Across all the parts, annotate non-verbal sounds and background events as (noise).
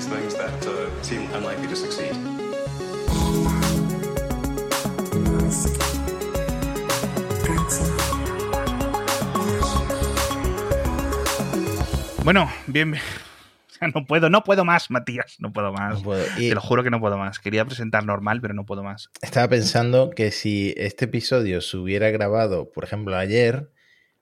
these things that uh, seem unlikely to succeed. Bueno, bien. No puedo, no puedo más, Matías. No puedo más. No puedo. Y Te lo juro que no puedo más. Quería presentar normal, pero no puedo más. estaba pensando que si este episodio se hubiera grabado, por ejemplo, ayer,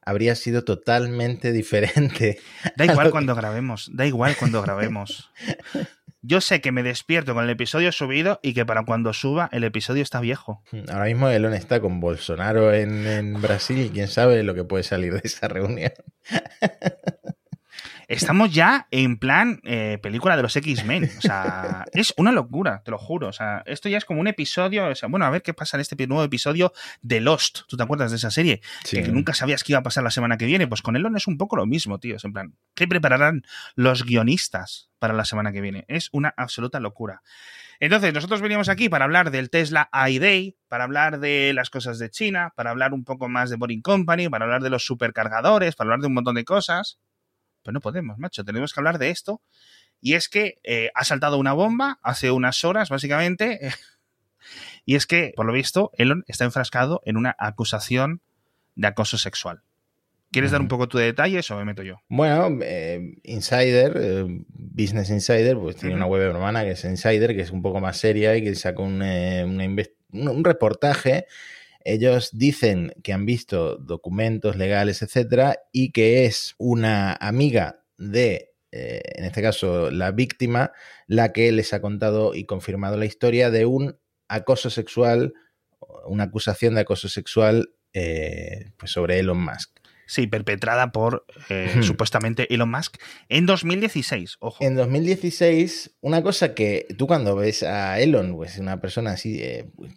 habría sido totalmente diferente. (laughs) Da igual cuando grabemos, da igual cuando grabemos. (laughs) Yo sé que me despierto con el episodio subido y que para cuando suba el episodio está viejo. que- Ahora mismo Elon está con Bolsonaro en, en Brasil y quién sabe lo que puede salir de esa reunión. (laughs) Estamos ya en plan eh, película de los X-Men. O sea, (laughs) es una locura, te lo juro. O sea, esto ya es como un episodio. O sea, bueno, a ver qué pasa en este nuevo episodio de Lost. ¿Tú te acuerdas de esa serie? Sí. Que nunca sabías qué iba a pasar la semana que viene. Pues con Elon es un poco lo mismo, tío. Es en plan, ¿qué prepararán los guionistas para la semana que viene? Es una absoluta locura. Entonces, nosotros veníamos aquí para hablar del Tesla iDay, para hablar de las cosas de China, para hablar un poco más de Boring Company, para hablar de los supercargadores, para hablar de un montón de cosas. Pues no podemos, macho. Tenemos que hablar de esto. Y es que eh, ha saltado una bomba hace unas horas, básicamente. (laughs) y es que, por lo visto, Elon está enfrascado en una acusación de acoso sexual. ¿Quieres dar un poco tu detalles o me meto yo? Bueno, eh, Insider, eh, Business Insider, pues tiene una web hermana que es Insider, que es un poco más seria y que saca un, eh, una inves- un, un reportaje. Ellos dicen que han visto documentos legales, etcétera, y que es una amiga de, eh, en este caso, la víctima, la que les ha contado y confirmado la historia de un acoso sexual, una acusación de acoso sexual eh, pues sobre Elon Musk. Sí, perpetrada por eh, supuestamente Elon Musk en 2016. Ojo. En 2016, una cosa que tú cuando ves a Elon, pues una persona así, eh, pues,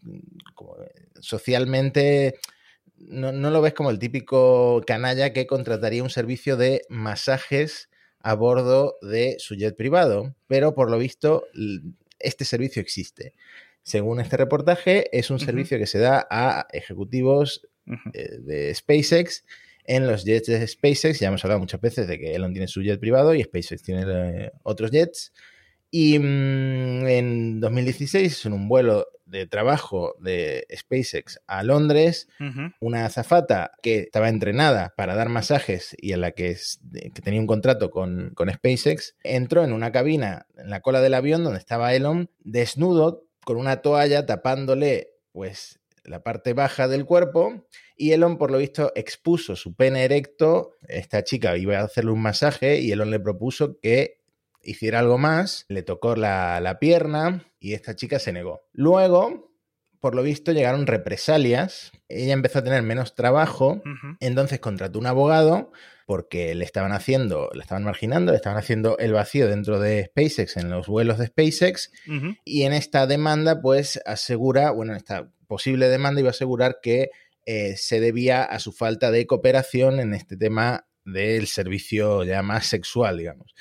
como, eh, socialmente, no, no lo ves como el típico canalla que contrataría un servicio de masajes a bordo de su jet privado, pero por lo visto este servicio existe. Según este reportaje, es un servicio que se da a ejecutivos eh, de SpaceX en los jets de SpaceX. Ya hemos hablado muchas veces de que Elon tiene su jet privado y SpaceX tiene eh, otros jets. Y mm, en 2016, en un vuelo de trabajo de SpaceX a Londres, una azafata que estaba entrenada para dar masajes y en la que, es- que tenía un contrato con, con SpaceX, entró en una cabina en la cola del avión donde estaba Elon desnudo con una toalla tapándole pues la parte baja del cuerpo y Elon por lo visto expuso su pene erecto, esta chica iba a hacerle un masaje y Elon le propuso que hiciera algo más, le tocó la, la pierna y esta chica se negó. Luego, por lo visto, llegaron represalias, ella empezó a tener menos trabajo, entonces contrató un abogado porque le estaban haciendo, le estaban marginando, le estaban haciendo el vacío dentro de SpaceX, en los vuelos de SpaceX, y en esta demanda, pues asegura, bueno, en esta posible demanda iba a asegurar que eh, se debía a su falta de cooperación en este tema del servicio ya más sexual, digamos.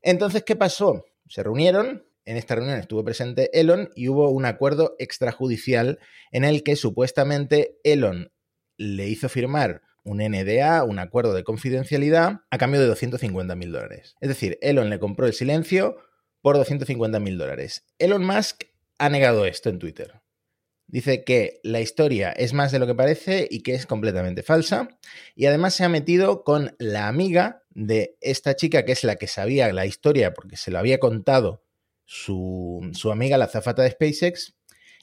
Entonces, ¿qué pasó? Se reunieron, en esta reunión estuvo presente Elon y hubo un acuerdo extrajudicial en el que supuestamente Elon le hizo firmar un NDA, un acuerdo de confidencialidad, a cambio de 250 mil dólares. Es decir, Elon le compró el silencio por 250 mil dólares. Elon Musk ha negado esto en Twitter. Dice que la historia es más de lo que parece y que es completamente falsa. Y además se ha metido con la amiga de esta chica, que es la que sabía la historia porque se lo había contado su, su amiga, la zafata de SpaceX.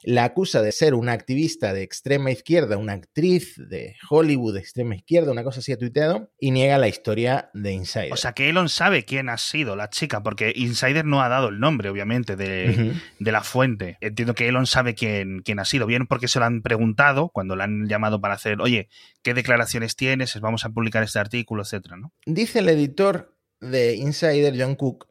La acusa de ser una activista de extrema izquierda, una actriz de Hollywood de extrema izquierda, una cosa así ha tuiteado, y niega la historia de Insider. O sea que Elon sabe quién ha sido la chica, porque Insider no ha dado el nombre, obviamente, de, de la fuente. Entiendo que Elon sabe quién, quién ha sido, bien porque se lo han preguntado cuando le han llamado para hacer, oye, ¿qué declaraciones tienes? Vamos a publicar este artículo, etcétera, ¿no? Dice el editor de Insider, John Cook,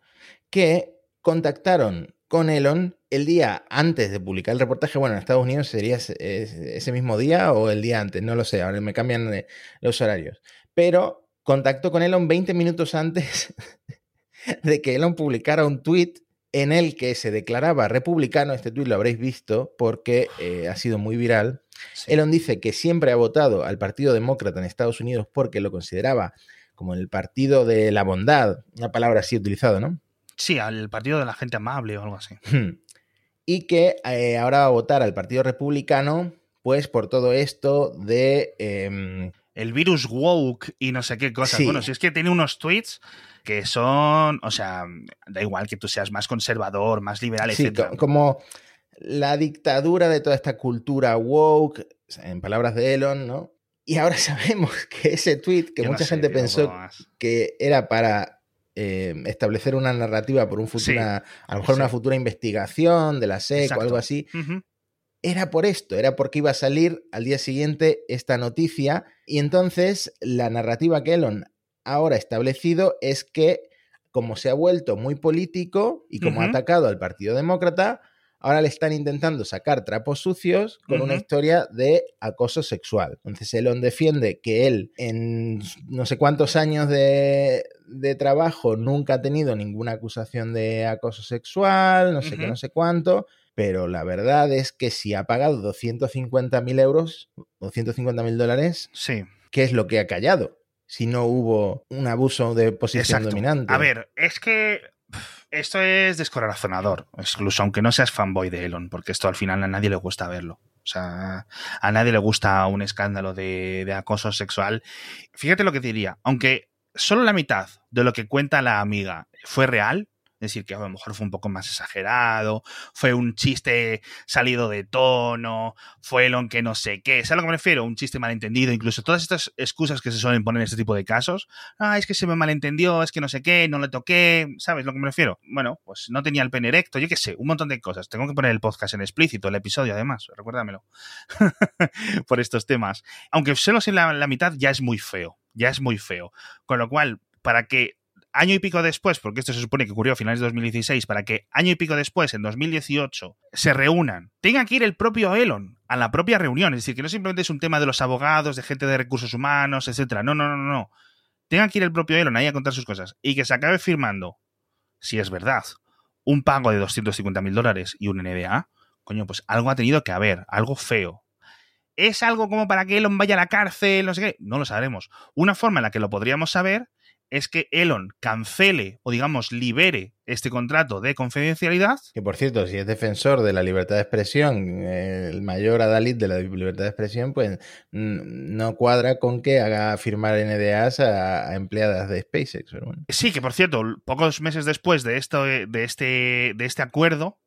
que contactaron con Elon el día antes de publicar el reportaje. Bueno, en Estados Unidos sería ese, mismo día o el día antes, no lo sé, ahora me cambian los horarios. Pero contactó con Elon 20 minutos antes (laughs) de que Elon publicara un tweet en el que se declaraba republicano. Este tweet lo habréis visto porque eh, ha sido muy viral. Sí. Elon dice que siempre ha votado al Partido Demócrata en Estados Unidos porque lo consideraba como el partido de la bondad, una palabra así utilizada, ¿no? Sí, al partido de la gente amable o algo así. Y que eh, ahora va a votar al Partido Republicano, pues por todo esto de... Eh, el virus woke y no sé qué cosas. Sí. Bueno, si es que tiene unos tweets que son, o sea, da igual que tú seas más conservador, más liberal, sí, etc. co- como la dictadura de toda esta cultura woke, en palabras de Elon, ¿no? Y ahora (laughs) sabemos que ese tweet que Yo no mucha sé, gente tío, pensó que era para eh, establecer una narrativa por un futura, a lo mejor sí. una futura investigación de la SEC o algo así, era por esto, era porque iba a salir al día siguiente esta noticia y entonces la narrativa que Elon ahora ha establecido es que como se ha vuelto muy político y como ha atacado al Partido Demócrata, ahora le están intentando sacar trapos sucios con una historia de acoso sexual. Entonces Elon defiende que él en no sé cuántos años de, de trabajo nunca ha tenido ninguna acusación de acoso sexual, no sé qué, no sé cuánto, pero la verdad es que si ha pagado 250.000 euros o 150.000 dólares, Sí. ¿qué es lo que ha callado? Si no hubo un abuso de posición Exacto. dominante. A ver, es que esto es descorazonador, incluso aunque no seas fanboy de Elon, porque esto al final a nadie le gusta verlo. O sea, a nadie le gusta un escándalo de, de acoso sexual. Fíjate lo que diría, aunque solo la mitad de lo que cuenta la amiga fue real, es decir, que a lo mejor fue un poco más exagerado, fue un chiste salido de tono, fue Elon que no sé qué, ¿sabes a lo que me refiero? Un chiste malentendido, incluso todas estas excusas que se suelen poner en este tipo de casos, ah, es que se me malentendió, es que no sé qué, no le toqué, ¿sabes lo que me refiero? Bueno, pues no tenía el pene erecto, yo qué sé, un montón de cosas. Tengo que poner el podcast en explícito, el episodio además, recuérdamelo, (laughs) por estos temas. Aunque solo sea la, la mitad, ya es muy feo, ya es muy feo. Con lo cual, para que año y pico después, porque esto se supone que ocurrió a finales de 2016, para que año y pico después, en 2018, se reúnan, tenga que ir el propio Elon a la propia reunión. Es decir, que no simplemente es un tema de los abogados, de gente de recursos humanos, etcétera. No, no, no, no. Tenga que ir el propio Elon ahí a contar sus cosas y que se acabe firmando, si es verdad, un pago de 250 mil dólares y un NDA, coño, pues algo ha tenido que haber, algo feo. ¿Es algo como para que Elon vaya a la cárcel? No sé qué. No lo sabremos. Una forma en la que lo podríamos saber es que Elon cancele o digamos libere este contrato de confidencialidad. Que por cierto, si es defensor de la libertad de expresión, eh, el mayor adalid de la libertad de expresión, pues no cuadra con que haga firmar NDAs a, a empleadas de SpaceX. Bueno. Sí, que por cierto, pocos meses después de esto, de este, de este acuerdo,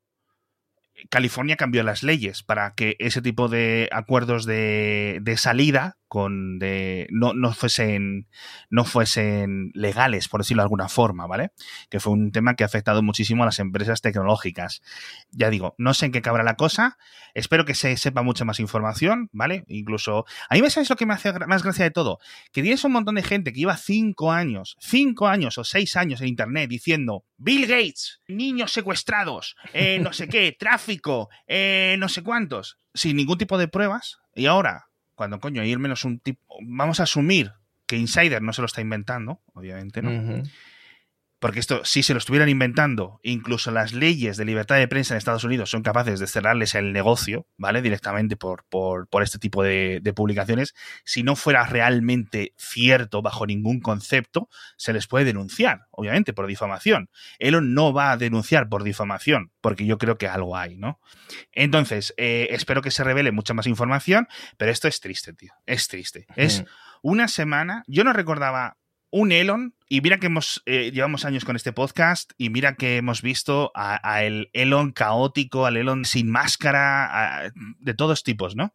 California cambió las leyes para que ese tipo de acuerdos de, de salida con de, no, no, fuesen, no fuesen legales, por decirlo de alguna forma, ¿vale? Que fue un tema que ha afectado muchísimo a las empresas tecnológicas. Ya digo, no sé en qué cabrá la cosa, espero que se sepa mucha más información, ¿vale? Incluso, a mí me sabes lo que me hace más gracia de todo, que tienes un montón de gente que lleva cinco años, cinco años o seis años en Internet diciendo, Bill Gates, niños secuestrados, eh, no sé qué, tráfico, eh, no sé cuántos, sin ningún tipo de pruebas, y ahora cuando coño hay al menos un tipo. Vamos a asumir que Insider no se lo está inventando, obviamente, ¿no? Porque esto, si se lo estuvieran inventando, incluso las leyes de libertad de prensa en Estados Unidos son capaces de cerrarles el negocio, ¿vale? Directamente por, por, por este tipo de, de, publicaciones. Si no fuera realmente cierto bajo ningún concepto, se les puede denunciar, obviamente, por difamación. Elon no va a denunciar por difamación, porque yo creo que algo hay, ¿no? Entonces, eh, espero que se revele mucha más información, pero esto es triste, tío. Es triste. Es una semana. Yo no recordaba un Elon, y mira que hemos eh, llevamos años con este podcast, y mira que hemos visto a, a el Elon caótico, al Elon sin máscara, a, de todos tipos, ¿no?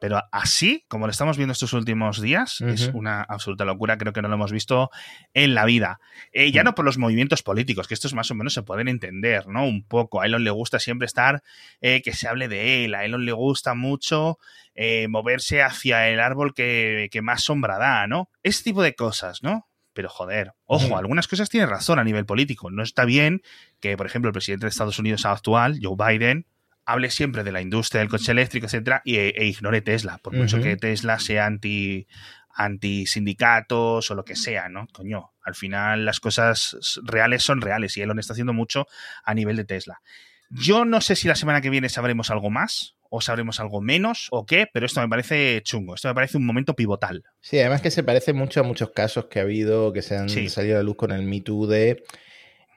Pero así, como lo estamos viendo estos últimos días, uh -huh. es una absoluta locura. Creo que no lo hemos visto en la vida. Eh, ya no por los movimientos políticos, que estos más o menos se pueden entender, ¿no? Un poco. A Elon le gusta siempre estar, eh, que se hable de él. A Elon le gusta mucho eh, moverse hacia el árbol que, que, más sombra da, ¿no? Ese tipo de cosas, ¿no? Pero joder, ojo, algunas cosas tienen razón a nivel político. No está bien que, por ejemplo, el presidente de Estados Unidos actual, Joe Biden, hable siempre de la industria del coche eléctrico, etcétera, y, e, ignore Tesla, por mucho uh -huh. que Tesla sea anti, anti sindicatos o lo que sea, ¿no? Coño, al final las cosas reales son reales y Elon está haciendo mucho a nivel de Tesla. Yo no sé si la semana que viene sabremos algo más o sabremos algo menos o qué, pero esto me parece chungo, esto me parece un momento pivotal. Sí, además que se parece mucho a muchos casos que ha habido que se han sí. salido a la luz con el Me Too de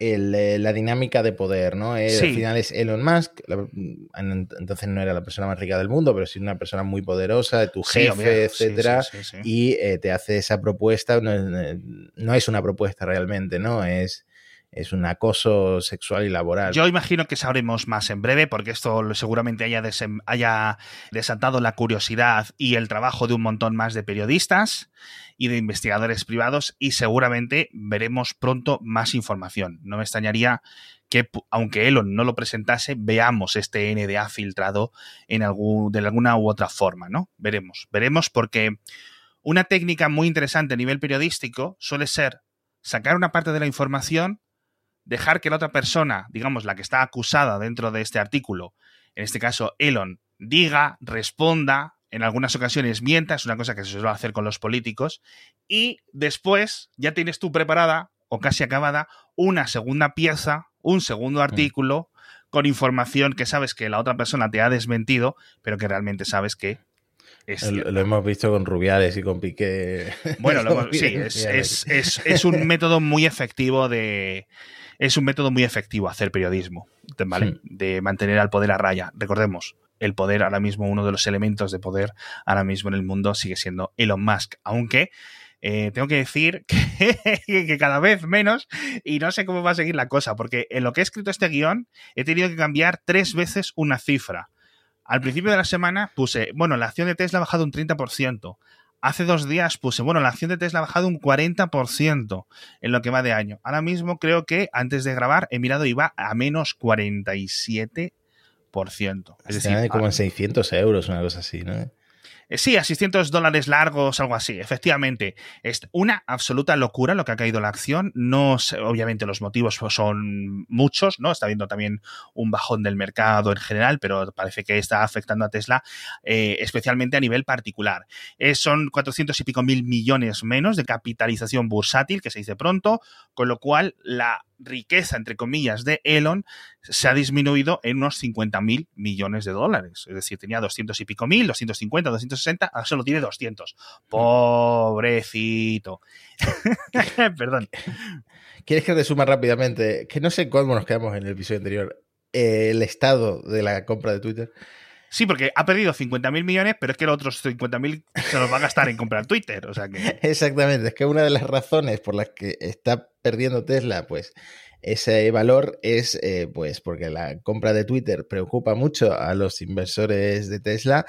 eh, la dinámica de poder, ¿no? Al final es Elon Musk, entonces no era la persona más rica del mundo, pero sí una persona muy poderosa, tu jefe, etcétera, y eh, te hace esa propuesta, no, es una propuesta realmente, ¿no? Es es un acoso sexual y laboral. Yo imagino que sabremos más en breve, porque esto seguramente haya, desatado la curiosidad y el trabajo de un montón más de periodistas y de investigadores privados, y seguramente veremos pronto más información. No me extrañaría que, aunque Elon no lo presentase, veamos este NDA filtrado de alguna u otra forma, ¿no? Veremos, veremos porque una técnica muy interesante a nivel periodístico suele ser sacar una parte de la información dejar que la otra persona, digamos, la que está acusada dentro de este artículo, en este caso Elon, diga, responda, en algunas ocasiones mienta, es una cosa que se suele hacer con los políticos, y después ya tienes tú preparada, o casi acabada, una segunda pieza, un segundo artículo, con información que sabes que la otra persona te ha desmentido, pero que realmente sabes que es lo, hemos visto con Rubiales y con Piqué. Bueno, (laughs) sí, es, un método muy efectivo de, es un método muy efectivo hacer periodismo, ¿vale? De mantener al poder a raya. Recordemos, el poder ahora mismo, uno de los elementos de poder ahora mismo en el mundo sigue siendo Elon Musk, aunque eh, tengo que decir (laughs) que, cada vez menos y no sé cómo va a seguir la cosa, porque en lo que he escrito este guion he tenido que cambiar tres veces una cifra. Al principio de la semana puse, bueno, la acción de Tesla ha bajado un 30%. Hace dos días puse, bueno, la acción de Tesla ha bajado un 40% en lo que va de año. Ahora mismo creo que antes de grabar he mirado y va a menos 47%. Es decir, como en 600 euros, una cosa así, ¿no? Eh, sí, a 600 dólares largos, algo así. Efectivamente, es una absoluta locura lo que ha caído la acción. No obviamente los motivos son muchos, ¿no? Está habiendo también un bajón del mercado en general, pero parece que está afectando a Tesla eh, especialmente a nivel particular. Eh, son 400 y pico mil millones menos de capitalización bursátil, que se dice pronto, con lo cual la riqueza, entre comillas, de Elon se ha disminuido en unos 50 mil millones de dólares. Es decir, tenía 200 y pico mil, 250, 260, ahora solo tiene 200. Pobrecito. (laughs) Perdón. ¿Quieres que resuma rápidamente? Que no sé cómo nos quedamos en el episodio anterior. el estado de la compra de Twitter. Sí, porque ha perdido 50.000 millones, pero es que los otros 50.000 se los va a gastar en comprar Twitter. O sea que... (laughs) Exactamente, es que una de las razones por las que está perdiendo Tesla, pues ese valor es eh, pues porque la compra de Twitter preocupa mucho a los inversores de Tesla.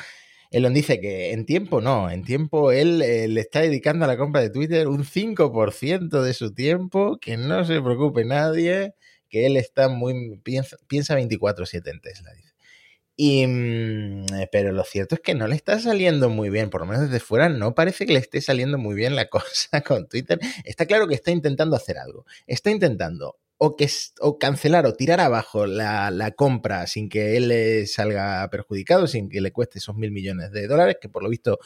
Elon dice que en tiempo no, en tiempo él eh, le está dedicando a la compra de Twitter un 5% de su tiempo, que no se preocupe nadie, que él está muy piensa, piensa 24/7 en Tesla, dice. Y, mm, eh, pero lo cierto es que no le está saliendo muy bien, por lo menos desde fuera no parece que le esté saliendo muy bien la (laughs) cosa con Twitter. Está claro que está intentando hacer algo. Está intentando o, que, o cancelar o tirar abajo la, la, compra sin que él le salga perjudicado, sin que le cueste esos mil millones de dólares, que por lo visto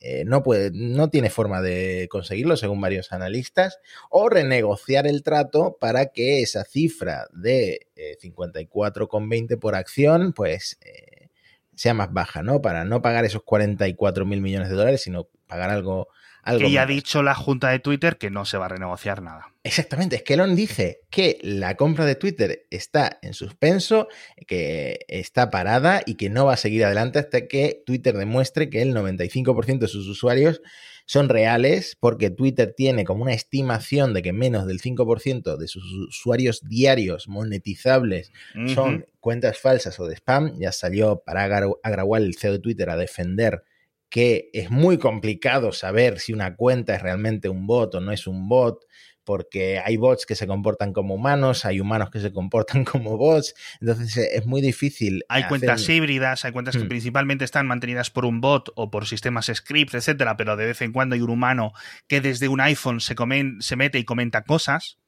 eh, no, puede, no tiene forma de conseguirlo, según varios analistas, o renegociar el trato para que esa cifra de 54,20 eh, por acción, pues eh, sea más baja, ¿no? Para no pagar esos 44 mil millones de dólares, sino pagar algo que ya ha dicho la junta de Twitter que no se va a renegociar nada. Exactamente, es que Elon dice que la compra de Twitter está en suspenso, que está parada y que no va a seguir adelante hasta que Twitter demuestre que el 95% de sus usuarios son reales, porque Twitter tiene como una estimación de que menos del 5% de sus usuarios diarios monetizables son cuentas falsas o de spam. Ya salió para Agrawal, el CEO de Twitter, a defender que es muy complicado saber si una cuenta es realmente un bot o no es un bot, porque hay bots que se comportan como humanos, hay humanos que se comportan (laughs) como bots, entonces eh, es muy difícil. Hay cuentas híbridas, hay cuentas que mm. principalmente están mantenidas por un bot o por sistemas scripts, etcétera, pero de vez en cuando hay un humano que desde un iPhone se, se mete y comenta cosas.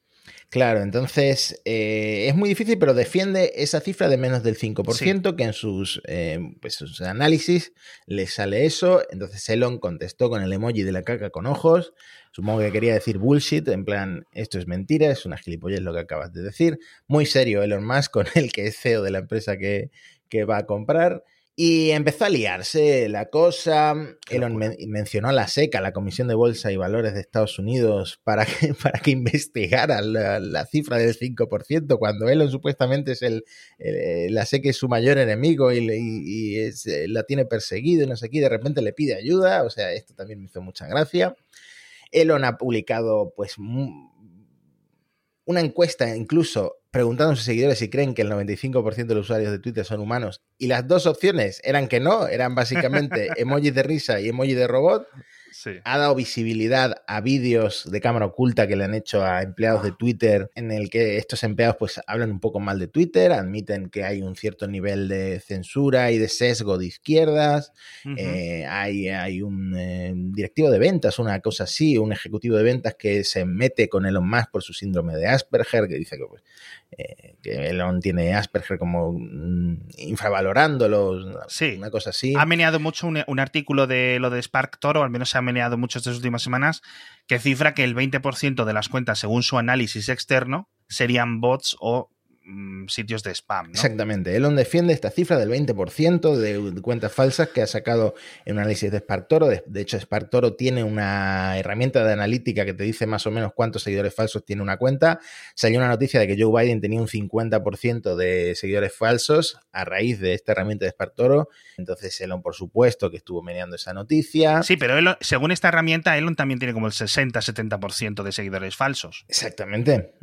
Claro, entonces eh, es muy difícil, pero defiende esa cifra de menos del 5%, que en sus, eh, pues, sus análisis le sale eso. Entonces Elon contestó con el emoji de la caca con ojos. Supongo que quería decir bullshit, en plan, esto es mentira, es una gilipollez lo que acabas de decir. Muy serio Elon Musk con el que es CEO de la empresa que, que va a comprar. Y empezó a liarse la cosa. Elon mencionó a la SECA, la Comisión de Bolsa y Valores de Estados Unidos, para que, (laughs) para que investigara la, cifra del 5%, cuando Elon supuestamente es el, la SECA es su mayor enemigo y, eh, la tiene perseguido y no sé qué, de repente le pide ayuda. O sea, esto también me hizo mucha gracia. Elon ha publicado, pues, una encuesta incluso preguntando a sus seguidores si creen que el 95% de los usuarios de Twitter son humanos. Y las dos opciones eran que no, eran básicamente (laughs) emojis de risa y emoji de robot. Ha dado visibilidad a vídeos de cámara oculta que le han hecho a empleados de Twitter en el que estos empleados pues hablan un poco mal de Twitter, admiten que hay un cierto nivel de censura y de sesgo de izquierdas, eh, hay, hay un eh, directivo de ventas, una cosa así, un ejecutivo de ventas que se mete con Elon Musk por su síndrome de Asperger, que dice que, pues, eh, que Elon tiene Asperger como mm, infravalorándolo, sí. una cosa así. Ha meneado mucho un, un, artículo de lo de Spark Toro, al menos se ha meneado mucho estas últimas semanas, que cifra que el 20% de las cuentas, según su análisis externo, serían bots o Mm, sitios de spam. Exactamente. Elon defiende esta cifra del 20% de cuentas falsas que ha sacado en un análisis de SparkToro. De, de hecho, SparkToro tiene una herramienta de analítica que te dice más o menos cuántos seguidores falsos tiene una cuenta. Salió una noticia de que Joe Biden tenía un 50% de seguidores falsos a raíz de esta herramienta de SparkToro. Entonces, Elon, por supuesto, que estuvo meneando esa noticia. Sí, pero según esta herramienta, Elon también tiene como el 60-70% de seguidores falsos. Exactamente.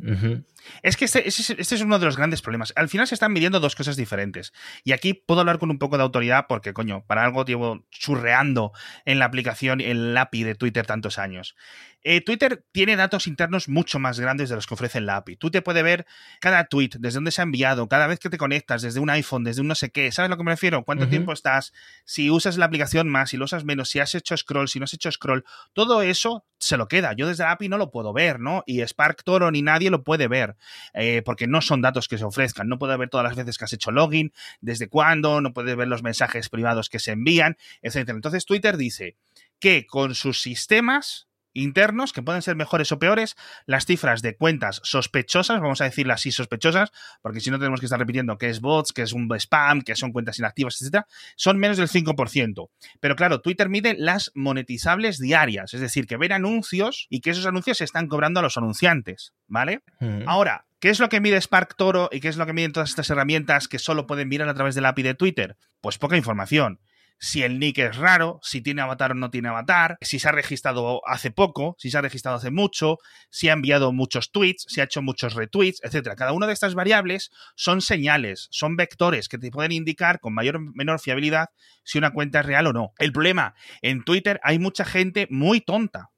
Es que este, este, es uno de los grandes problemas. Al final se están midiendo dos cosas diferentes. Y aquí puedo hablar con un poco de autoridad porque, coño, para algo llevo churreando en la aplicación, el API de Twitter tantos años. Eh, Twitter tiene datos internos mucho más grandes de los que ofrece la API. Tú te puedes ver cada tweet, desde dónde se ha enviado, cada vez que te conectas, desde un iPhone, desde un no sé qué. ¿Sabes a lo que me refiero? ¿Cuánto tiempo estás? Si usas la aplicación más, si lo usas menos, si has hecho scroll, si no has hecho scroll. Todo eso se lo queda. Yo desde la API no lo puedo ver, ¿no? Y Spark Toro ni nadie lo puede ver, eh, porque no son datos que se ofrezcan. No puedo ver todas las veces que has hecho login, desde cuándo, no puedes ver los mensajes privados que se envían, etc. Entonces Twitter dice que con sus sistemas internos, que pueden ser mejores o peores, las cifras de cuentas sospechosas, vamos a decirlas así sospechosas, porque si no tenemos que estar repitiendo que es bots, que es un spam, que son cuentas inactivas, etcétera, son menos del 5%. Pero claro, Twitter mide las monetizables diarias, es decir, que ven anuncios y que esos anuncios se están cobrando a los anunciantes, ¿vale? Ahora, ¿Qué es lo que mide Spark Toro y qué es lo que miden todas estas herramientas que solo pueden mirar a través del API de Twitter? Pues poca información si el nick es raro, si tiene avatar o no tiene avatar, si se ha registrado hace poco, si se ha registrado hace mucho, si ha enviado muchos tweets, si ha hecho muchos retweets, etc. Cada una de estas variables son señales, son vectores que te pueden indicar con mayor o menor fiabilidad si una cuenta es real o no. El problema, en Twitter hay mucha gente muy tonta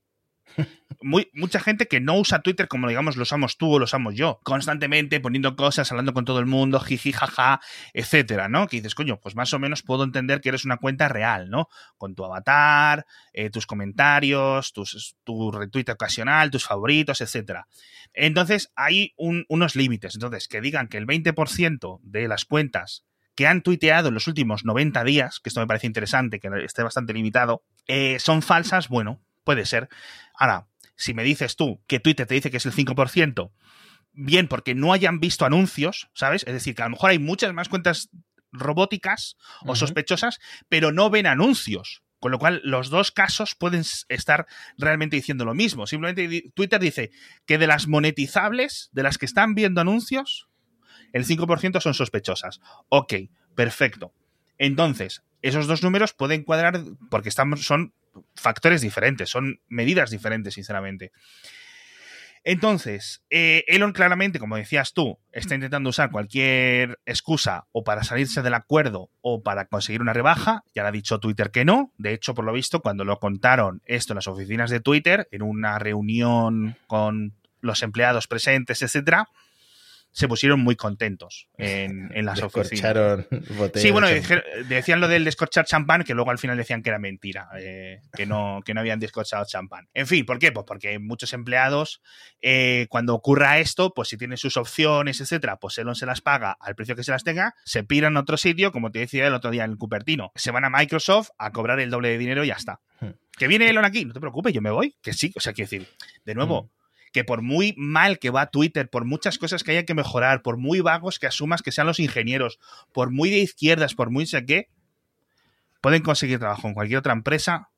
muy, mucha gente que no usa Twitter como, digamos, lo usamos tú o lo usamos yo, constantemente poniendo cosas, hablando con todo el mundo, jiji, jaja, etcétera, ¿no? Que dices, coño, pues más o menos puedo entender que eres una cuenta real, ¿no? Con tu avatar, eh, tus comentarios, tus, tu retweet ocasional, tus favoritos, etcétera. Entonces, hay unos límites. Entonces, que digan que el 20% de las cuentas que han tuiteado en los últimos 90 días, que esto me parece interesante, que esté bastante limitado, eh, son falsas, bueno, puede ser. Ahora, si me dices tú que Twitter te dice que es el 5%, bien porque no hayan visto anuncios, ¿sabes? Es decir, que a lo mejor hay muchas más cuentas robóticas o sospechosas, pero no ven anuncios. Con lo cual, los dos casos pueden estar realmente diciendo lo mismo. Simplemente Twitter dice que de las monetizables, de las que están viendo anuncios, el 5% son sospechosas. Ok, perfecto. Entonces, esos dos números pueden cuadrar porque son factores diferentes, son medidas diferentes, sinceramente. Entonces, eh, Elon claramente, como decías tú, está intentando usar cualquier excusa o para salirse del acuerdo o para conseguir una rebaja. Ya le ha dicho Twitter que no. De hecho, por lo visto, cuando lo contaron esto en las oficinas de Twitter, en una reunión con los empleados presentes, etcétera, se pusieron muy contentos en, (laughs) en las oficinas. Sí, bueno, decían lo del descorchar champán, que luego al final decían que era mentira, eh, que, no, que no habían descorchado champán. En fin, ¿por qué? Pues porque muchos empleados, eh, cuando ocurra esto, pues si tienen sus opciones, etcétera, pues Elon se las paga al precio que se las tenga, se piran a otro sitio, como te decía el otro día en el Cupertino. Se van a Microsoft a cobrar el doble de dinero y ya está. Hmm. ¿Que viene Elon aquí? No te preocupes, yo me voy. Que sí, o sea, quiero decir, de nuevo. Hmm que por muy mal que va Twitter, por muchas cosas que haya que mejorar, por muy vagos que asumas que sean los ingenieros, por muy de izquierdas, por muy sé qué, pueden conseguir trabajo en cualquier otra empresa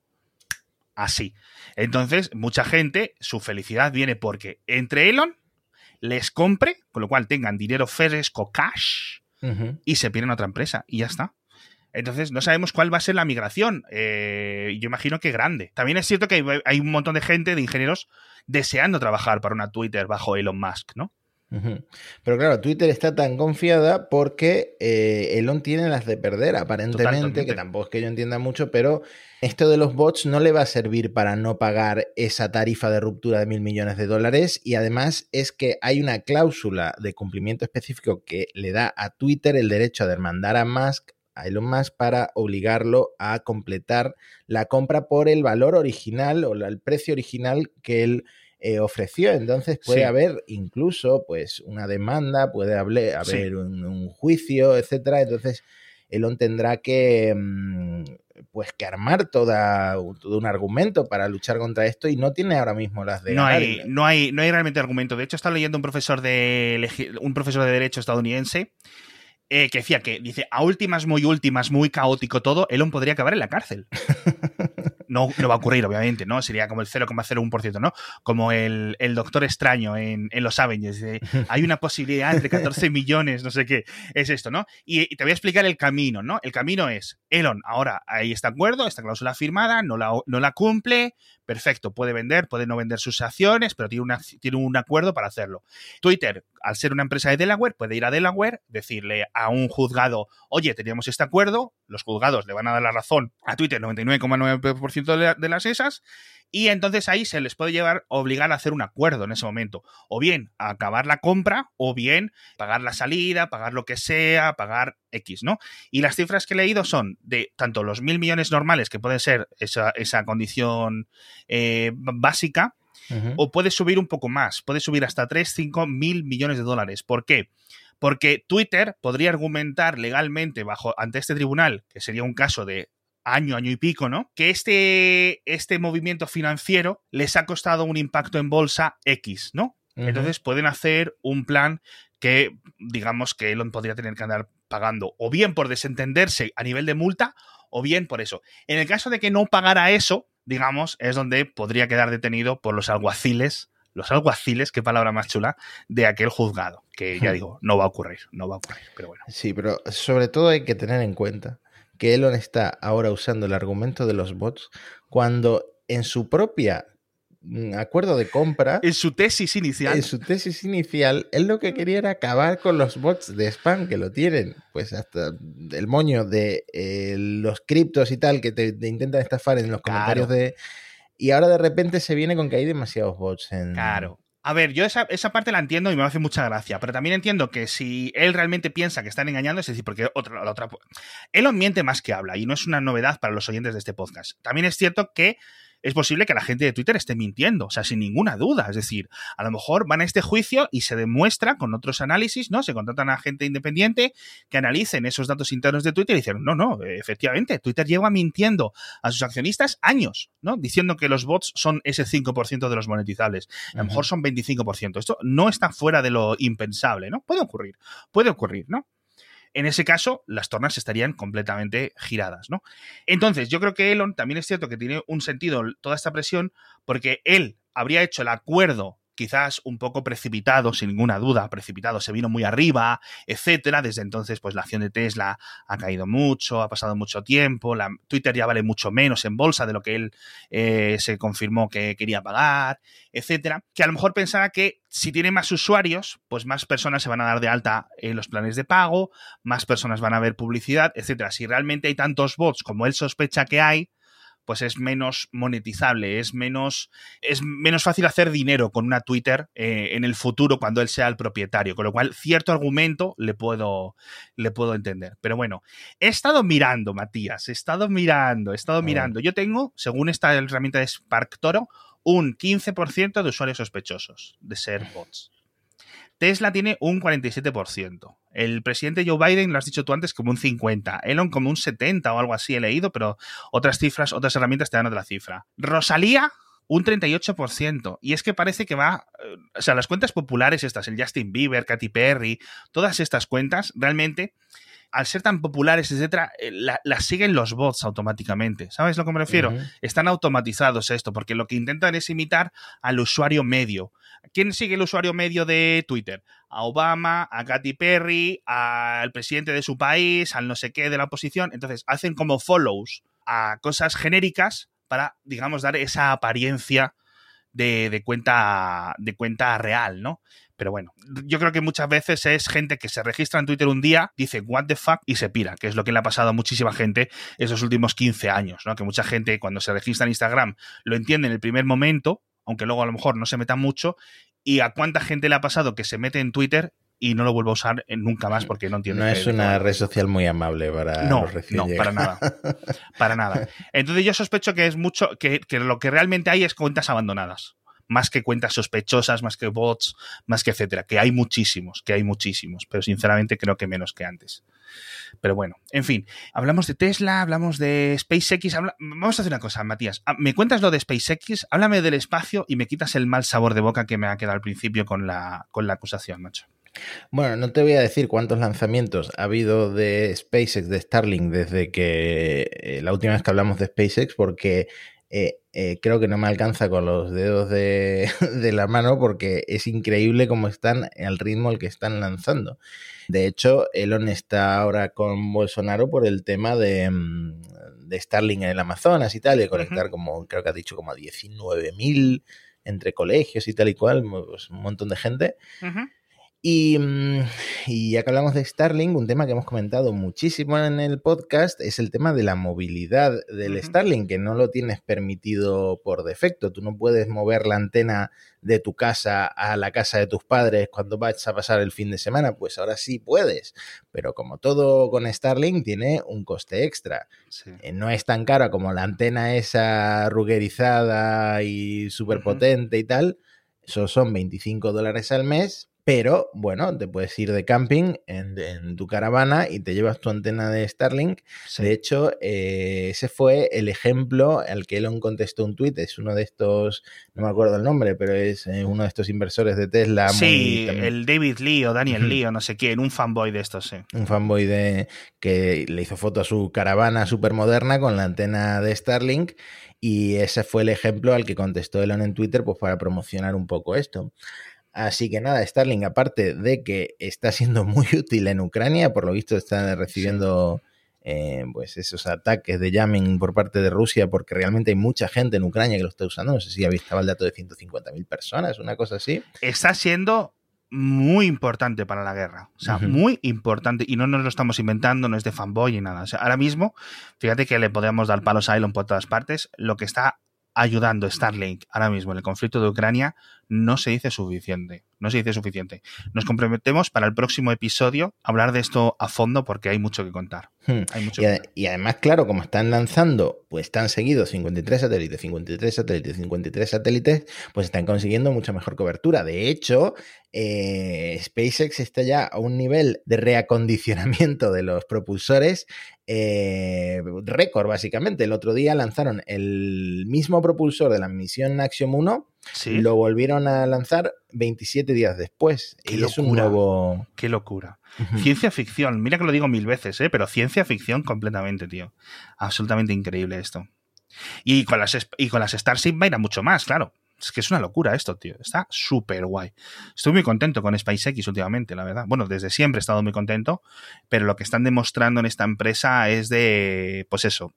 así. Entonces, mucha gente, su felicidad viene porque entre Elon les compre, con lo cual tengan dinero fresco, cash, y se pierden a otra empresa y ya está. Entonces, no sabemos cuál va a ser la migración. Eh, yo imagino que grande. También es cierto que hay un montón de gente, de ingenieros, deseando trabajar para una Twitter bajo Elon Musk, ¿no? Pero claro, Twitter está tan confiada porque eh, Elon tiene las de perder, aparentemente, que tampoco es que yo entienda mucho, pero esto de los bots no le va a servir para no pagar esa tarifa de ruptura de mil millones de dólares y además es que hay una cláusula de cumplimiento específico que le da a Twitter el derecho a demandar a Musk a Elon Musk para obligarlo a completar la compra por el valor original o el precio original que él eh, ofreció. Entonces puede haber incluso pues una demanda, puede haber, un, juicio, etcétera. Entonces Elon tendrá que mm, pues que armar toda, todo un argumento para luchar contra esto y no tiene ahora mismo las de no hay no hay no hay realmente argumento de hecho está leyendo un profesor de un profesor de derecho estadounidense eh, que decía que, dice, a últimas, muy últimas, muy caótico todo, Elon podría acabar en la cárcel. (laughs) No, no va a ocurrir, obviamente, ¿no? Sería como el 0,01%, ¿no? Como el, Doctor Extraño en, Los Avengers. hay una posibilidad entre 14 (laughs) millones, no sé qué. Es esto, ¿no? Y, te voy a explicar el camino, ¿no? El camino es, Elon, ahora ahí está acuerdo, esta cláusula firmada, no la, no la cumple, perfecto, puede vender, puede no vender sus acciones, pero tiene, una, tiene un acuerdo para hacerlo. Twitter, al ser una empresa de Delaware, puede ir a Delaware, decirle a un juzgado, oye, teníamos este acuerdo, los juzgados le van a dar la razón a Twitter 99,9% de las esas, y entonces ahí se les puede llevar, obligar a hacer un acuerdo en ese momento. O bien a acabar la compra, o bien pagar la salida, pagar lo que sea, pagar X, ¿no? Y las cifras que he leído son de tanto los mil millones normales, que puede ser esa, condición eh, básica, o puede subir un poco más, puede subir hasta 3, 5 mil millones de dólares. ¿Por qué? Porque Twitter podría argumentar legalmente bajo ante este tribunal, que sería un caso de año, año y pico, ¿no? Que este, este movimiento financiero les ha costado un impacto en bolsa X, ¿no? Entonces pueden hacer un plan que, digamos, que Elon podría tener que andar pagando, o bien por desentenderse a nivel de multa, o bien por eso. En el caso de que no pagara eso, digamos, es donde podría quedar detenido por los alguaciles, los alguaciles, qué palabra más chula, de aquel juzgado, que ya digo, no va a ocurrir, no va a ocurrir, pero bueno. Sí, pero sobre todo hay que tener en cuenta que Elon está ahora usando el argumento de los bots cuando en su propia acuerdo de compra. En su tesis inicial. En su tesis inicial, él lo que quería era acabar con los bots de spam que lo tienen. Pues hasta el moño de eh, los criptos y tal que te, intentan estafar en los comentarios de. Y ahora de repente se viene con que hay demasiados bots en. Claro. A ver, yo esa, parte la entiendo y me hace mucha gracia, pero también entiendo que si él realmente piensa que están engañando, es decir, porque otra, la otra. Él miente más que habla y no es una novedad para los oyentes de este podcast. También es cierto que es posible que la gente de Twitter esté mintiendo, o sea, sin ninguna duda. Es decir, a lo mejor van a este juicio y se demuestra con otros análisis, ¿no? Se contratan a gente independiente que analicen esos datos internos de Twitter y dicen, no, no, efectivamente, Twitter lleva mintiendo a sus accionistas años, ¿no? Diciendo que los bots son ese 5% de los monetizables. A lo mejor son 25%. Esto no está fuera de lo impensable, ¿no? Puede ocurrir, puede ocurrir, ¿no? En ese caso las tornas estarían completamente giradas, ¿no? Entonces, yo creo que Elon también es cierto que tiene un sentido toda esta presión porque él habría hecho el acuerdo quizás un poco precipitado, sin ninguna duda, precipitado, se vino muy arriba, etcétera. Desde entonces, pues la acción de Tesla ha caído mucho, ha pasado mucho tiempo, la, Twitter ya vale mucho menos en bolsa de lo que él eh, se confirmó que quería pagar, etcétera. Que a lo mejor pensaba que si tiene más usuarios, pues más personas se van a dar de alta en los planes de pago, más personas van a ver publicidad, etcétera. Si realmente hay tantos bots como él sospecha que hay, pues es menos monetizable, es menos, es menos fácil hacer dinero con una Twitter eh, en el futuro cuando él sea el propietario. Con lo cual, cierto argumento le puedo, le puedo entender. Pero bueno, he estado mirando, Matías, he estado mirando, he estado mirando. Yo tengo, según esta herramienta de Spark Toro, un 15% de usuarios sospechosos de ser bots. Tesla tiene un 47%. El presidente Joe Biden, lo has dicho tú antes, como un 50%. Elon como un 70% o algo así he leído, pero otras cifras, otras herramientas te dan otra cifra. Rosalía, un 38%. Y es que parece que va. Eh, o sea, las cuentas populares, estas, el Justin Bieber, Katy Perry, todas estas cuentas, realmente al ser tan populares, etcétera, eh, las siguen los bots automáticamente. ¿Sabes a lo que me refiero? Están automatizados esto, porque lo que intentan es imitar al usuario medio. ¿Quién sigue el usuario medio de Twitter? A Obama, a Katy Perry, al presidente de su país, al no sé qué de la oposición. Entonces, hacen como follows a cosas genéricas para, digamos, dar esa apariencia de, cuenta, de cuenta real, ¿no? Pero bueno, yo creo que muchas veces es gente que se registra en Twitter un día, dice what the fuck y se pira, que es lo que le ha pasado a muchísima gente esos últimos 15 años, ¿no? Que mucha gente cuando se registra en Instagram lo entiende en el primer momento, aunque luego a lo mejor no se meta mucho, y a cuánta gente le ha pasado que se mete en Twitter y no lo vuelvo a usar nunca más porque no entiende. No es una red social muy amable para no, No, para nada. Para nada. (laughs) Entonces yo sospecho que es mucho, que, que lo que realmente hay es cuentas abandonadas más que cuentas sospechosas, más que bots, más que etcétera, que hay muchísimos, que hay muchísimos, pero sinceramente creo que menos que antes. Pero bueno, en fin, hablamos de Tesla, hablamos de SpaceX. Vamos a hacer una cosa, Matías. Ah, ¿Me cuentas lo de SpaceX? Háblame del espacio y me quitas el mal sabor de boca que me ha quedado al principio con la, con la acusación, macho. Bueno, no te voy a decir cuántos lanzamientos ha habido de SpaceX, de Starlink, desde que eh, la última vez que hablamos de SpaceX, porque eh, eh, creo que no me alcanza con los dedos de, (laughs) de, la mano porque es increíble cómo están al ritmo al que están lanzando. De hecho, Elon está ahora con Bolsonaro por el tema de, mm, de Starlink en el Amazonas y tal, de conectar como, creo que ha dicho, como a 19.000 entre colegios y tal y cual, pues, un montón de gente. Y, ya que hablamos de Starlink, un tema que hemos comentado muchísimo en el podcast es el tema de la movilidad del Starlink, que no lo tienes permitido por defecto. Tú no puedes mover la antena de tu casa a la casa de tus padres cuando vas a pasar el fin de semana. Pues ahora sí puedes. Pero como todo con Starlink, tiene un coste extra. Eh, no es tan cara como la antena esa rugerizada y súper potente y tal. Eso son 25 dólares al mes, pero bueno, te puedes ir de camping en, tu caravana y te llevas tu antena de Starlink. De hecho, eh, ese fue el ejemplo al que Elon contestó un tuit. Es uno de estos, no me acuerdo el nombre, pero es eh, uno de estos inversores de Tesla. Sí, el David Lee o Daniel Lee o no sé quién, un fanboy de estos, sí. Un fanboy de que le hizo foto a su caravana súper moderna con la antena de Starlink. Y ese fue el ejemplo al que contestó Elon en Twitter pues, para promocionar un poco esto. Así que nada, Starlink, aparte de que está siendo (laughs) muy útil en Ucrania, por lo visto está recibiendo eh, pues esos ataques de jamming por parte de Rusia, porque realmente hay mucha gente en Ucrania que lo está usando. No sé si habéis estado el dato de 150.000 personas, una cosa así. Está siendo muy importante para la guerra. O sea, muy importante. Y no nos lo estamos inventando, no es de fanboy ni nada. O sea, ahora mismo, fíjate que le podemos dar palos a Elon por todas partes. Lo que está ayudando Starlink ahora mismo en el conflicto de Ucrania no se dice suficiente. No se dice suficiente. Nos comprometemos para el próximo episodio a hablar de esto a fondo porque hay mucho que contar. Hmm. y, además, claro, como están lanzando, pues están seguidos 53 satélites, 53 satélites, 53 satélites, pues están consiguiendo mucha mejor cobertura. De hecho, eh, SpaceX está ya a un nivel de reacondicionamiento de los propulsores eh, récord, básicamente. El otro día lanzaron el mismo propulsor de la misión Axiom 1 lo volvieron a lanzar 27 días después. y es un nuevo. Qué locura. Ciencia ficción. Mira que lo digo mil veces, ¿eh? pero ciencia ficción completamente, tío. Absolutamente increíble esto. Y con las, y con las Starship va a ir a mucho más, claro. Es que es una locura esto, tío. Está súper guay. Estoy muy contento con SpaceX últimamente, la verdad. Bueno, desde siempre he estado muy contento, pero lo que están demostrando en esta empresa es de, pues eso,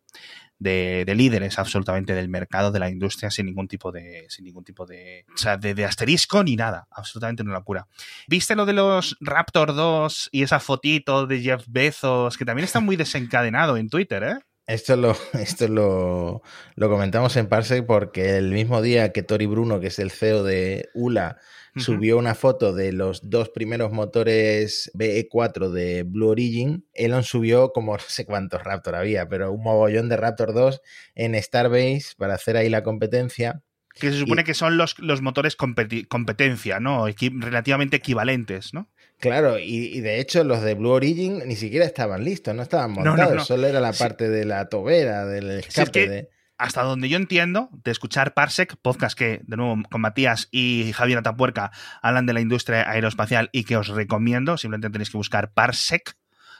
de, líderes absolutamente del mercado, de la industria, sin ningún tipo de, sin ningún tipo de, o sea, de, asterisco ni nada. Absolutamente una locura. ¿Viste lo de los Raptor 2 y esa fotito de Jeff Bezos, que también está muy desencadenado en Twitter, eh? Esto lo, (laughs) esto lo, lo comentamos en Parsec porque el mismo día que Tori Bruno, que es el CEO de ULA, subió una foto de los dos primeros motores BE4 de Blue Origin. Elon subió como (laughs) no sé cuántos Raptor había, pero un mogollón de Raptor 2 en Starbase para hacer ahí la competencia. Que se supone que son los, los motores competencia, ¿no? relativamente equivalentes, ¿no? Claro, y, de hecho los de Blue Origin ni siquiera estaban listos, no estaban montados, solo era la parte de la tobera, del escape. de hasta donde yo entiendo, de escuchar Parsec, podcast que, de nuevo, con Matías y Javier Atapuerca hablan de la industria aeroespacial y que os recomiendo, simplemente tenéis que buscar Parsec,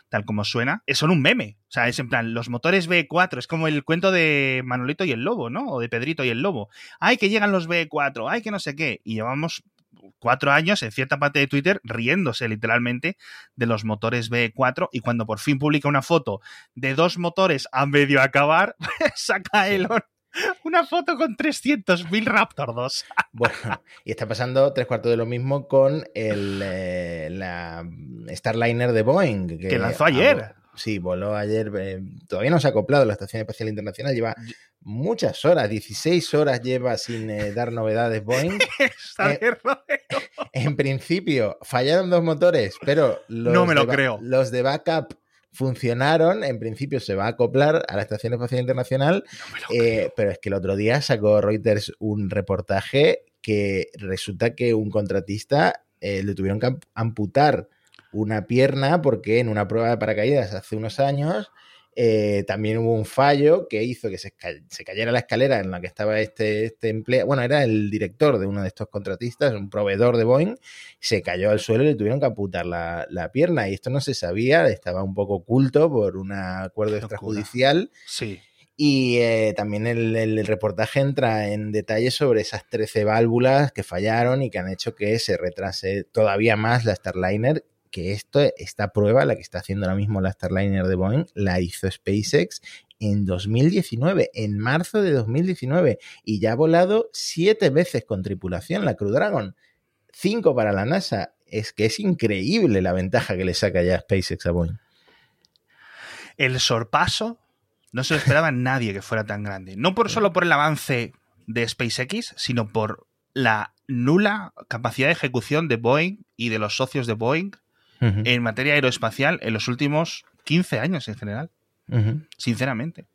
tal como suena, eh, son un meme. O sea, es en plan, los motores V4, es como el cuento de Manolito y el Lobo, ¿no? O de Pedrito y el Lobo. Ay, que llegan los V4, ay, que no sé qué. Y llevamos cuatro años en cierta parte de Twitter riéndose literalmente de los motores V4 y cuando por fin publica una foto de dos motores a medio acabar, (laughs) saca Elon una foto con 300.000 Raptor 2. Bueno, y está pasando tres cuartos de lo mismo con el, eh, la Starliner de Boeing. Que, lanzó ayer. Sí, voló ayer. Eh, todavía no se ha acoplado la Estación Espacial Internacional. Lleva muchas horas, 16 horas lleva sin eh, dar novedades Boeing. (laughs) (laughs) en principio, fallaron dos motores, pero los, no me lo creo. los de backup funcionaron, en principio se va a acoplar a la Estación Espacial Internacional, eh, pero es que el otro día sacó Reuters un reportaje que resulta que un contratista eh, le tuvieron que amputar una pierna porque en una prueba de paracaídas hace unos años eh, también hubo un fallo que hizo que se, cayera la escalera en la que estaba este, este empleado. Bueno, era el director de uno de estos contratistas, un proveedor de Boeing. Se cayó al suelo y le tuvieron que amputar la, pierna. Y esto no se sabía, estaba un poco oculto por un acuerdo extrajudicial. Sí. Y eh, también el, el, reportaje entra en detalle sobre esas 13 válvulas que fallaron y que han hecho que se retrase todavía más la Starliner que esto, esta prueba, la que está haciendo ahora mismo la Starliner de Boeing, la hizo SpaceX en 2019, en marzo de 2019, y ya ha volado siete veces con tripulación la Crew Dragon, cinco para la NASA. Es que es increíble la ventaja que le saca ya SpaceX a Boeing. El sorpaso no se lo esperaba (laughs) nadie que fuera tan grande. No por solo por el avance de SpaceX, sino por la nula capacidad de ejecución de Boeing y de los socios de Boeing en materia aeroespacial en los últimos 15 años en general. Sinceramente.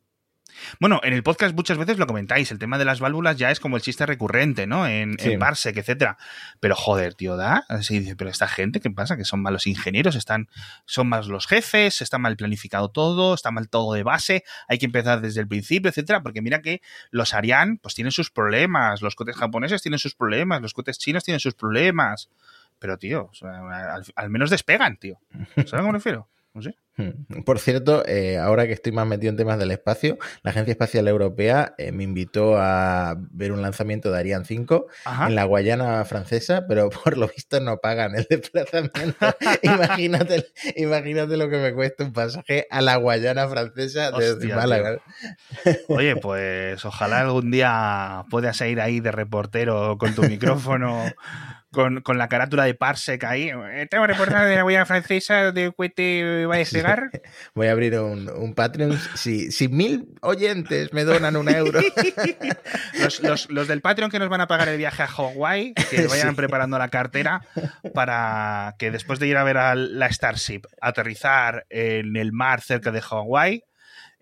Bueno, en el podcast muchas veces lo comentáis, el tema de las válvulas ya es como el chiste recurrente, ¿no? En, sí. en etcétera. Pero joder, tío, da. Así dice, pero esta gente, ¿qué pasa? Que son malos ingenieros, están, son malos los jefes, está mal planificado todo, está mal todo de base, hay que empezar desde el principio, etcétera. Porque mira que los Ariane, pues tienen sus problemas, los cohetes japoneses tienen sus problemas, los cohetes chinos tienen sus problemas. Pero, tío, al, al, menos despegan, tío. ¿Sabes a qué me refiero? No sé. Hmm. Por cierto, eh, ahora que estoy más metido en temas del espacio, la Agencia Espacial Europea eh, me invitó a ver un lanzamiento de Ariane 5 Ajá. en la Guayana francesa, pero (laughs) por lo visto no pagan el desplazamiento. (laughs) imagínate, imagínate lo que me cuesta un pasaje a la Guayana francesa desde Hostia, Málaga. Oye, pues ojalá algún día puedas ir ahí de reportero con tu micrófono con, con, la carátula de Parsec ahí. Tengo reportaje de la huella francesa de cohete va a. (laughs) Voy a abrir un, un Patreon. Si, si, mil oyentes me donan un euro. (laughs) los, los, los, del Patreon que nos van a pagar el viaje a Hawái, que (laughs) vayan sí. preparando la cartera para que después de ir a ver a la Starship, aterrizar en el mar cerca de Hawái,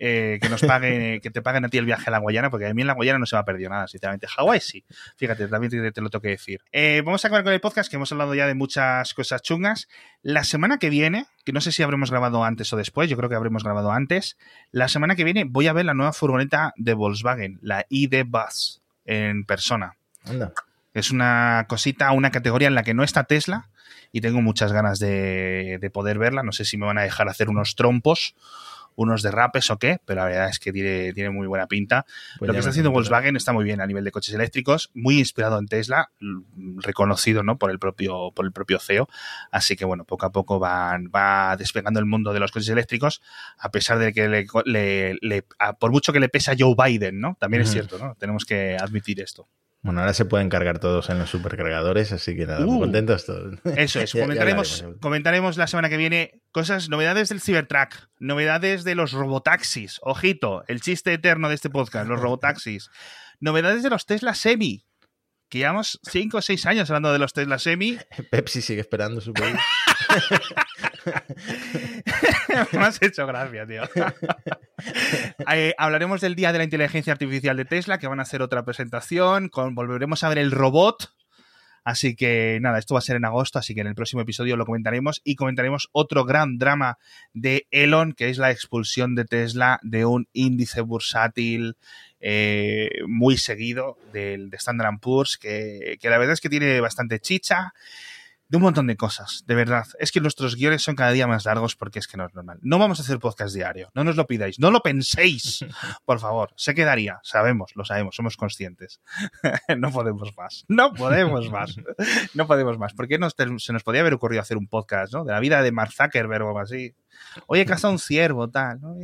eh, que nos paguen, que te paguen a ti el viaje a la Guayana, porque a mí en la Guayana no se me ha perdido nada, sinceramente. Hawái sí. Fíjate, también te, te lo tengo que decir. Eh, vamos a acabar con el podcast, que hemos hablado ya de muchas cosas chungas. La semana que viene, que no sé si habremos grabado antes o después, yo creo que habremos grabado antes. La semana que viene voy a ver la nueva furgoneta de Volkswagen, la ID Bus, en persona. Anda. Es una cosita, una categoría en la que no está Tesla y tengo muchas ganas de, de poder verla. No sé si me van a dejar hacer unos trompos unos derrapes o qué, pero la verdad es que tiene, tiene muy buena pinta. Pues Lo que está haciendo Volkswagen está muy bien a nivel de coches eléctricos, muy inspirado en Tesla, reconocido ¿no? por, el propio, por el propio CEO. Así que bueno, poco a poco van, va despegando el mundo de los coches eléctricos, a pesar de que le, le, le a, por mucho que le pesa Joe Biden, ¿no? También es cierto, ¿no? Tenemos que admitir esto. Bueno, ahora se pueden cargar todos en los supercargadores, así que nada, uh, contentos todos. Eso es, (laughs) comentaremos, comentaremos la semana que viene cosas, novedades del Cybertruck, novedades de los robotaxis, ojito, el chiste eterno de este podcast, los (laughs) robotaxis, novedades de los Tesla Semi, que llevamos 5 o 6 años hablando de los Tesla Semi. (laughs) Pepsi sigue esperando su país. (laughs) Me has hecho gracia, tío. (laughs) eh, hablaremos del Día de la Inteligencia Artificial de Tesla, que van a hacer otra presentación. Con, volveremos a ver el robot. Así que nada, esto va a ser en agosto, así que en el próximo episodio lo comentaremos y comentaremos otro gran drama de Elon, que es la expulsión de Tesla de un índice bursátil eh, muy seguido del de Standard Poor's, que, que la verdad es que tiene bastante chicha de un montón de cosas, de verdad. Es que nuestros guiones son cada día más largos porque es que no es normal. No vamos a hacer podcast diario, no nos lo pidáis, no lo penséis, (laughs) por favor. Se quedaría, sabemos, lo sabemos, somos conscientes. (laughs) no podemos más, no podemos más, (laughs) no podemos más. ¿Por qué no se nos podía haber ocurrido hacer un podcast, ¿no? De la vida de Mark Zuckerberg o algo así. Oye, que un ciervo, tal. ¿no?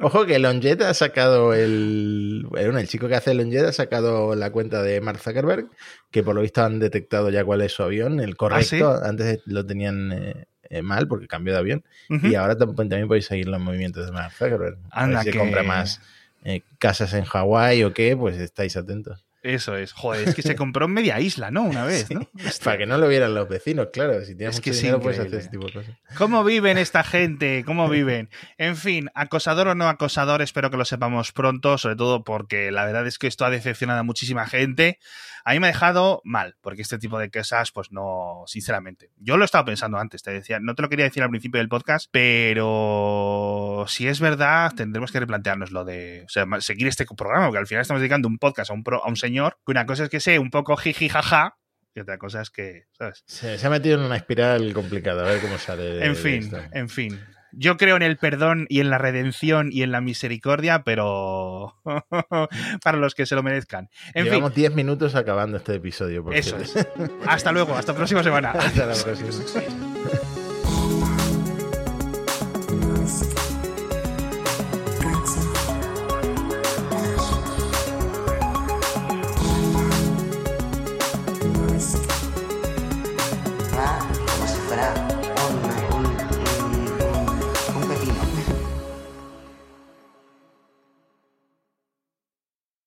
Ojo que Longet ha sacado el. Bueno, el chico que hace Longet ha sacado la cuenta de Mark Zuckerberg, que por lo visto han detectado ya cuál es su avión, el correcto. ¿Ah, Antes lo tenían eh, eh, mal porque cambió de avión. Y ahora también podéis seguir los movimientos de Mark Zuckerberg. Anda, si compra más eh, casas en Hawái o qué, pues estáis atentos. Eso es. Joder, es que se (laughs) compró media isla, ¿no? Una vez, ¿no? Para que no lo vieran los vecinos, claro. Si tienes es que dinero, puedes hacer ese tipo de cosas. ¿Cómo viven esta gente? ¿Cómo (laughs) viven? En fin, acosador o no acosador, espero que lo sepamos pronto, sobre todo porque la verdad es que esto ha decepcionado a muchísima gente. A mí me ha dejado mal, porque este tipo de cosas, pues no, sinceramente. Yo lo estaba pensando antes, te decía, no te lo quería decir al principio del podcast, pero si es verdad, tendremos que replantearnos lo de o sea, seguir este programa, porque al final estamos dedicando un podcast a un, a un señor que una cosa es que sea un poco jiji jaja, y otra cosa es que, ¿sabes? Se, se, ha metido en una espiral complicada, a ver cómo sale. en fin, en fin. Yo creo en el perdón y en la redención y en la misericordia, pero (laughs) para los que se lo merezcan. En Llevamos 10 minutos acabando este episodio. Eso es. Hasta luego, hasta la próxima semana. (laughs) hasta la próxima.